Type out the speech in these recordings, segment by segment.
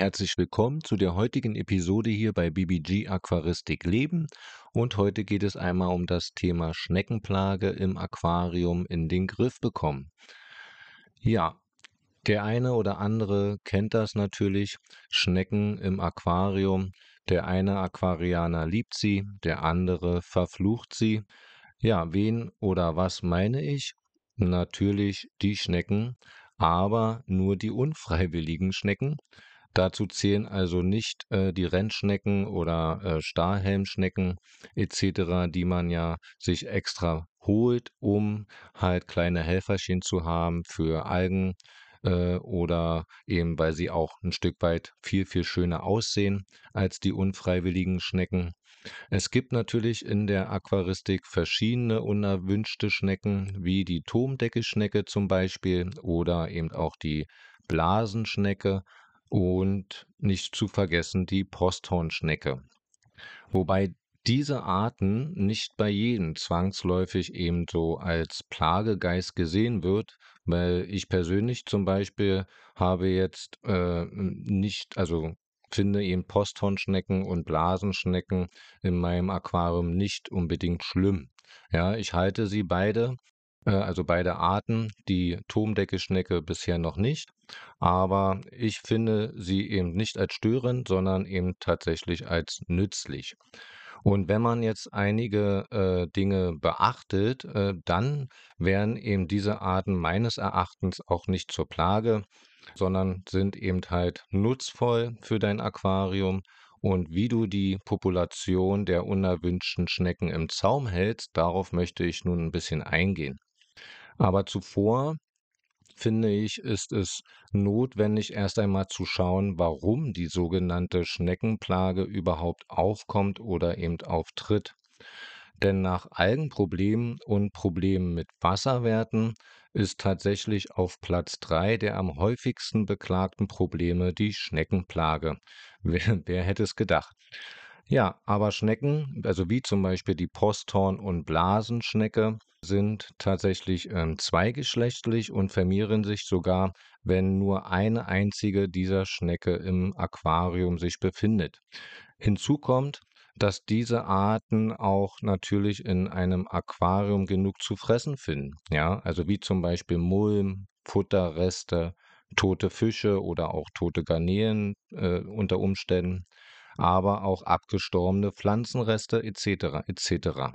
herzlich willkommen zu der heutigen Episode hier bei BBG Aquaristik Leben. Und heute geht es einmal um das Thema Schneckenplage im Aquarium in den Griff bekommen. Ja, der eine oder andere kennt das natürlich. Schnecken im Aquarium. Der eine Aquarianer liebt sie, der andere verflucht sie. Ja, wen oder was meine ich? Natürlich die Schnecken, aber nur die unfreiwilligen Schnecken. Dazu zählen also nicht äh, die Rennschnecken oder äh, Starhelmschnecken etc., die man ja sich extra holt, um halt kleine Helferchen zu haben für Algen äh, oder eben weil sie auch ein Stück weit viel, viel schöner aussehen als die unfreiwilligen Schnecken. Es gibt natürlich in der Aquaristik verschiedene unerwünschte Schnecken, wie die Turmdeckelschnecke zum Beispiel oder eben auch die Blasenschnecke und nicht zu vergessen die Posthornschnecke. Wobei diese Arten nicht bei jedem zwangsläufig eben so als Plagegeist gesehen wird, weil ich persönlich zum Beispiel habe jetzt äh, nicht, also finde eben Posthornschnecken und Blasenschnecken in meinem Aquarium nicht unbedingt schlimm. Ja, ich halte sie beide also beide Arten, die Turmdeckelschnecke bisher noch nicht, aber ich finde sie eben nicht als störend, sondern eben tatsächlich als nützlich. Und wenn man jetzt einige äh, Dinge beachtet, äh, dann werden eben diese Arten meines Erachtens auch nicht zur Plage, sondern sind eben halt nutzvoll für dein Aquarium. Und wie du die Population der unerwünschten Schnecken im Zaum hältst, darauf möchte ich nun ein bisschen eingehen. Aber zuvor finde ich, ist es notwendig, erst einmal zu schauen, warum die sogenannte Schneckenplage überhaupt aufkommt oder eben auftritt. Denn nach Algenproblemen und Problemen mit Wasserwerten ist tatsächlich auf Platz 3 der am häufigsten beklagten Probleme die Schneckenplage. Wer, wer hätte es gedacht? Ja, aber Schnecken, also wie zum Beispiel die Posthorn- und Blasenschnecke, sind tatsächlich ähm, zweigeschlechtlich und vermehren sich sogar, wenn nur eine einzige dieser Schnecke im Aquarium sich befindet. Hinzu kommt, dass diese Arten auch natürlich in einem Aquarium genug zu fressen finden. Ja, also wie zum Beispiel Mulm, Futterreste, tote Fische oder auch tote Garnelen äh, unter Umständen, aber auch abgestorbene Pflanzenreste etc. etc.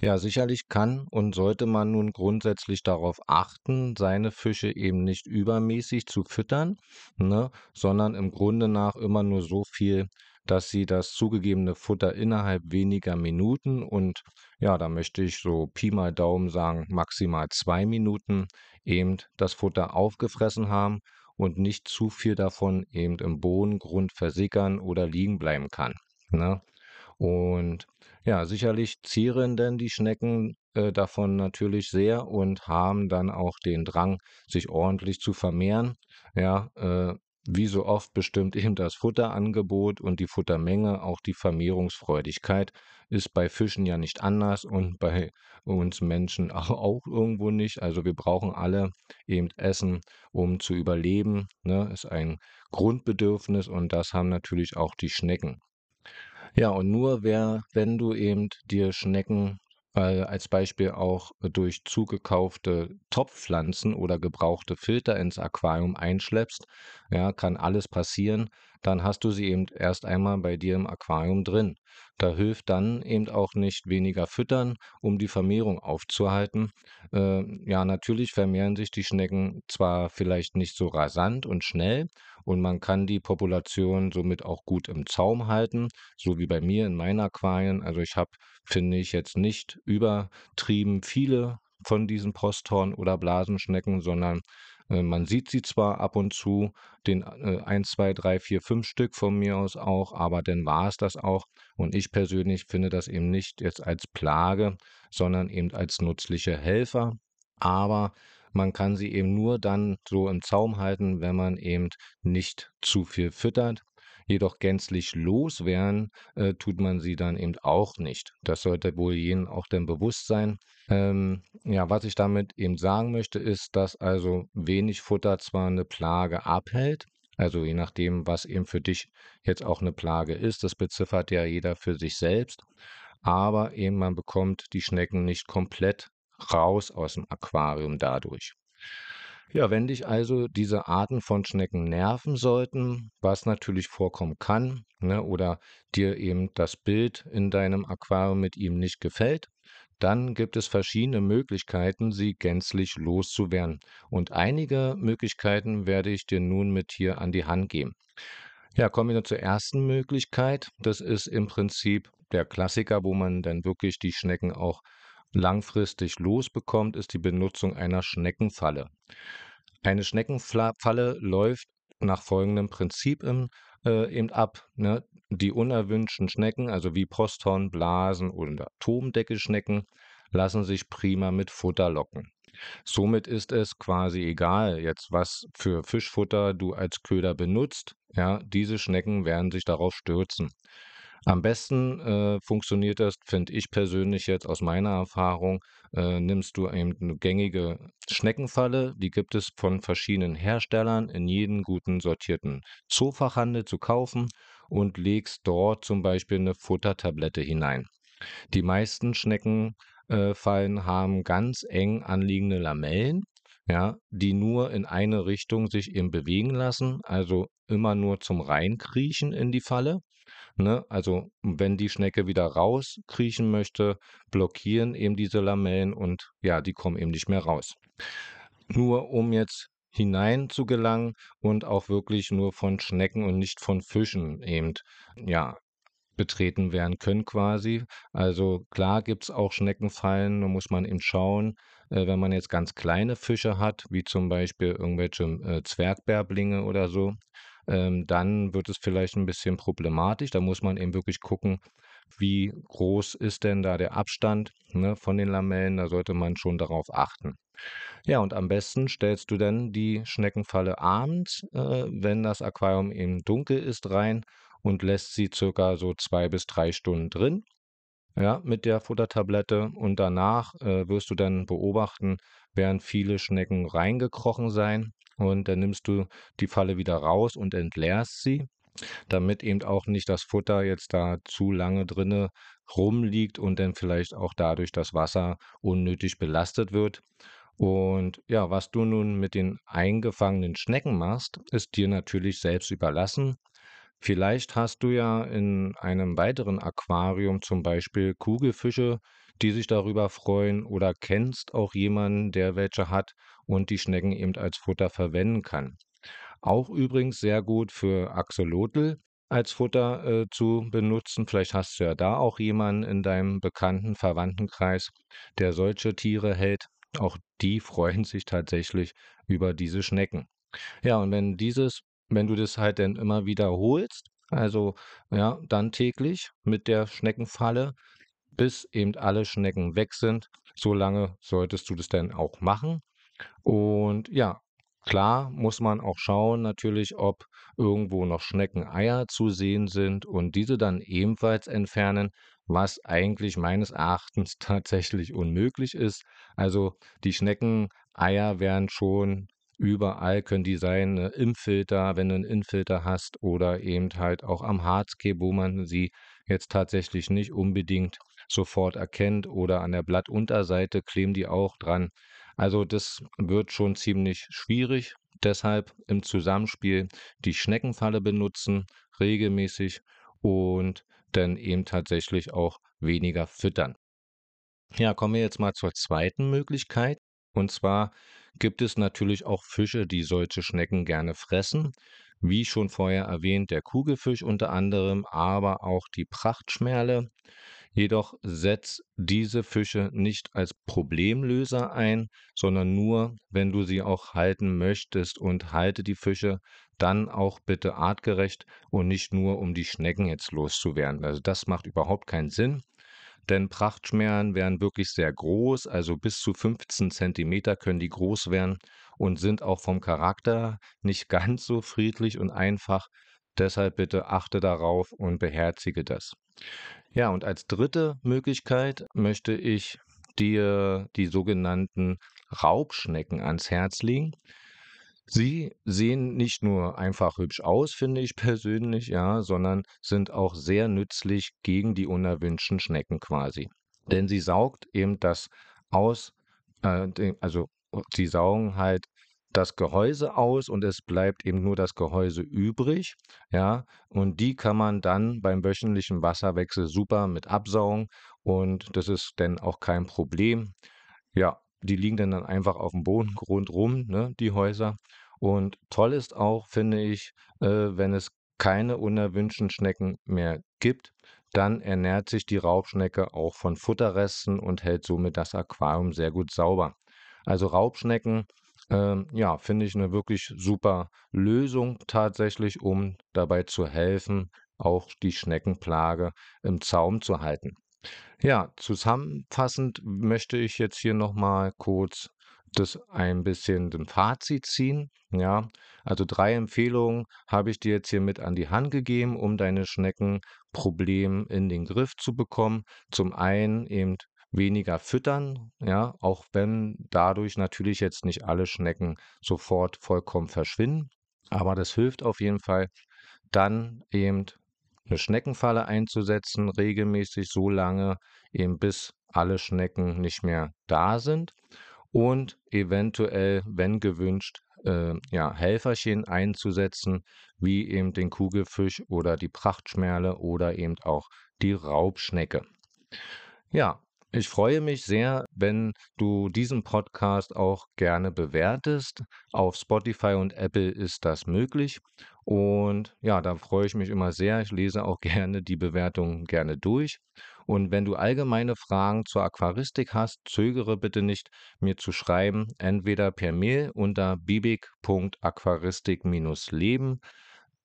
Ja, sicherlich kann und sollte man nun grundsätzlich darauf achten, seine Fische eben nicht übermäßig zu füttern, ne, sondern im Grunde nach immer nur so viel, dass sie das zugegebene Futter innerhalb weniger Minuten und ja, da möchte ich so Pi mal Daumen sagen, maximal zwei Minuten eben das Futter aufgefressen haben und nicht zu viel davon eben im Bodengrund versickern oder liegen bleiben kann. Ne? Und ja, sicherlich zehren denn die Schnecken äh, davon natürlich sehr und haben dann auch den Drang, sich ordentlich zu vermehren. Ja, äh, wie so oft bestimmt eben das Futterangebot und die Futtermenge auch die Vermehrungsfreudigkeit. Ist bei Fischen ja nicht anders und bei uns Menschen auch, auch irgendwo nicht. Also wir brauchen alle eben Essen, um zu überleben. Ne? Ist ein Grundbedürfnis und das haben natürlich auch die Schnecken. Ja, und nur wer wenn du eben dir Schnecken, äh, als Beispiel auch durch zugekaufte Topfpflanzen oder gebrauchte Filter ins Aquarium einschleppst, ja, kann alles passieren, dann hast du sie eben erst einmal bei dir im Aquarium drin. Da hilft dann eben auch nicht weniger füttern, um die Vermehrung aufzuhalten. Äh, ja, natürlich vermehren sich die Schnecken zwar vielleicht nicht so rasant und schnell und man kann die Population somit auch gut im Zaum halten, so wie bei mir in meinen Aquarien. Also ich habe, finde ich, jetzt nicht übertrieben viele von diesen Posthorn- oder Blasenschnecken, sondern man sieht sie zwar ab und zu, den äh, 1, 2, 3, 4, 5 Stück von mir aus auch, aber dann war es das auch. Und ich persönlich finde das eben nicht jetzt als Plage, sondern eben als nützliche Helfer. Aber man kann sie eben nur dann so im Zaum halten, wenn man eben nicht zu viel füttert. Jedoch gänzlich loswerden äh, tut man sie dann eben auch nicht. Das sollte wohl jenen auch dann bewusst sein. Ähm, ja, was ich damit eben sagen möchte, ist, dass also wenig Futter zwar eine Plage abhält, Also je nachdem, was eben für dich jetzt auch eine Plage ist. Das beziffert ja jeder für sich selbst. Aber eben man bekommt die Schnecken nicht komplett raus aus dem Aquarium dadurch. Ja, wenn dich also diese Arten von Schnecken nerven sollten, was natürlich vorkommen kann, ne, oder dir eben das Bild in deinem Aquarium mit ihm nicht gefällt, dann gibt es verschiedene Möglichkeiten, sie gänzlich loszuwerden. Und einige Möglichkeiten werde ich dir nun mit hier an die Hand geben. Ja, kommen wir zur ersten Möglichkeit. Das ist im Prinzip der Klassiker, wo man dann wirklich die Schnecken auch langfristig losbekommt, ist die Benutzung einer Schneckenfalle. Eine Schneckenfalle läuft nach folgendem Prinzip im, äh, eben ab. Ne? Die unerwünschten Schnecken, also wie Posthorn, Blasen oder Turmdeckelschnecken, lassen sich prima mit Futter locken. Somit ist es quasi egal, jetzt was für Fischfutter du als Köder benutzt. Ja, diese Schnecken werden sich darauf stürzen. Am besten äh, funktioniert das, finde ich persönlich jetzt aus meiner Erfahrung, äh, nimmst du eben eine gängige Schneckenfalle, die gibt es von verschiedenen Herstellern in jedem guten sortierten Zoofachhandel zu kaufen und legst dort zum Beispiel eine Futtertablette hinein. Die meisten Schneckenfallen äh, haben ganz eng anliegende Lamellen, ja, die nur in eine Richtung sich eben bewegen lassen, also immer nur zum Reinkriechen in die Falle. Ne? Also wenn die Schnecke wieder rauskriechen möchte, blockieren eben diese Lamellen und ja, die kommen eben nicht mehr raus. Nur um jetzt hinein zu gelangen und auch wirklich nur von Schnecken und nicht von Fischen eben ja betreten werden können quasi. Also klar gibt es auch Schneckenfallen, da muss man eben schauen, äh, wenn man jetzt ganz kleine Fische hat, wie zum Beispiel irgendwelche äh, Zwergbärblinge oder so, ähm, dann wird es vielleicht ein bisschen problematisch. Da muss man eben wirklich gucken, wie groß ist denn da der Abstand ne, von den Lamellen. Da sollte man schon darauf achten. Ja, und am besten stellst du dann die Schneckenfalle abends, äh, wenn das Aquarium eben dunkel ist, rein und lässt sie circa so zwei bis drei Stunden drin. Ja, mit der Futtertablette und danach äh, wirst du dann beobachten, werden viele Schnecken reingekrochen sein und dann nimmst du die Falle wieder raus und entleerst sie, damit eben auch nicht das Futter jetzt da zu lange drinne rumliegt und dann vielleicht auch dadurch das Wasser unnötig belastet wird. Und ja, was du nun mit den eingefangenen Schnecken machst, ist dir natürlich selbst überlassen. Vielleicht hast du ja in einem weiteren Aquarium zum Beispiel Kugelfische, die sich darüber freuen oder kennst auch jemanden, der welche hat und die Schnecken eben als Futter verwenden kann. Auch übrigens sehr gut für Axolotl als Futter äh, zu benutzen. Vielleicht hast du ja da auch jemanden in deinem bekannten Verwandtenkreis, der solche Tiere hält. Auch die freuen sich tatsächlich über diese Schnecken. Ja, und wenn dieses, wenn du das halt dann immer wiederholst, also ja, dann täglich mit der Schneckenfalle, bis eben alle Schnecken weg sind. So lange solltest du das dann auch machen. Und ja, klar muss man auch schauen natürlich, ob irgendwo noch Schneckeneier zu sehen sind und diese dann ebenfalls entfernen, was eigentlich meines Erachtens tatsächlich unmöglich ist. Also die Schneckeneier werden schon überall können die sein, ne, im Filter, wenn du einen Infilter hast oder eben halt auch am Hardscape, wo man sie jetzt tatsächlich nicht unbedingt sofort erkennt oder an der Blattunterseite kleben die auch dran. Also das wird schon ziemlich schwierig. Deshalb im Zusammenspiel die Schneckenfalle benutzen, regelmäßig und dann eben tatsächlich auch weniger füttern. Ja, kommen wir jetzt mal zur zweiten Möglichkeit. Und zwar gibt es natürlich auch Fische, die solche Schnecken gerne fressen. Wie schon vorher erwähnt, der Kugelfisch unter anderem, aber auch die Prachtschmerle. Jedoch setzt diese Fische nicht als Problemlöser ein, sondern nur, wenn du sie auch halten möchtest und halte die Fische dann auch bitte artgerecht und nicht nur um die Schnecken jetzt loszuwerden. Also das macht überhaupt keinen Sinn, denn Prachtschmerlen werden wirklich sehr groß, also bis zu 15 Zentimeter können die groß werden und sind auch vom Charakter nicht ganz so friedlich und einfach. Deshalb bitte achte darauf und beherzige das. Ja, und als dritte Möglichkeit möchte ich dir die sogenannten Raubschnecken ans Herz legen. Sie sehen nicht nur einfach hübsch aus, finde ich persönlich, ja, sondern sind auch sehr nützlich gegen die unerwünschten Schnecken quasi. Denn sie saugt eben das aus, äh, also sie saugen halt das Gehäuse aus und es bleibt eben nur das Gehäuse übrig, ja, und die kann man dann beim wöchentlichen Wasserwechsel super mit absaugen und das ist dann auch kein Problem. Ja, die liegen dann, einfach auf dem Boden rundrum, ne, die Häuser. Und toll ist auch, finde ich, äh, wenn es keine unerwünschten Schnecken mehr gibt, dann ernährt sich die Raubschnecke auch von Futterresten und hält somit das Aquarium sehr gut sauber. Also Raubschnecken, ähm, ja, finde ich eine wirklich super Lösung tatsächlich, um dabei zu helfen, auch die Schneckenplage im Zaum zu halten. Ja, zusammenfassend möchte ich jetzt hier nochmal kurz das ein bisschen den Fazit ziehen. Ja, also drei Empfehlungen habe ich dir jetzt hier mit an die Hand gegeben, um deine Schneckenproblem in den Griff zu bekommen. Zum einen eben weniger füttern, ja, auch wenn dadurch natürlich jetzt nicht alle Schnecken sofort vollkommen verschwinden. Aber das hilft auf jeden Fall. Dann eben eine Schneckenfalle einzusetzen, regelmäßig so lange, eben bis alle Schnecken nicht mehr da sind und eventuell, wenn gewünscht, äh, ja, Helferchen einzusetzen, wie eben den Kugelfisch oder die Prachtschmerle oder eben auch die Raubschnecke. Ja, ich freue mich sehr, wenn du diesen Podcast auch gerne bewertest. Auf Spotify und Apple ist das möglich. Und ja, da freue ich mich immer sehr. Ich lese auch gerne die Bewertungen gerne durch. Und wenn du allgemeine Fragen zur Aquaristik hast, zögere bitte nicht, mir zu schreiben, entweder per Mail unter bibig.aquaristik-leben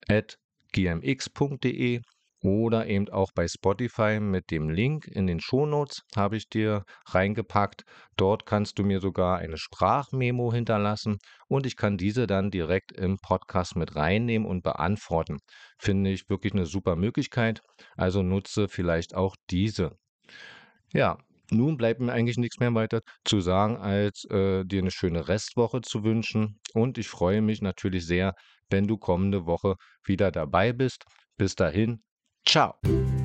at gmx.de oder eben auch bei Spotify mit dem Link in den Shownotes habe ich dir reingepackt. Dort kannst du mir sogar eine Sprachmemo hinterlassen und ich kann diese dann direkt im Podcast mit reinnehmen und beantworten. Finde ich wirklich eine super Möglichkeit. Also nutze vielleicht auch diese. Ja, nun bleibt mir eigentlich nichts mehr weiter zu sagen, als äh, dir eine schöne Restwoche zu wünschen. Und ich freue mich natürlich sehr, wenn du kommende Woche wieder dabei bist. Bis dahin, Tchau!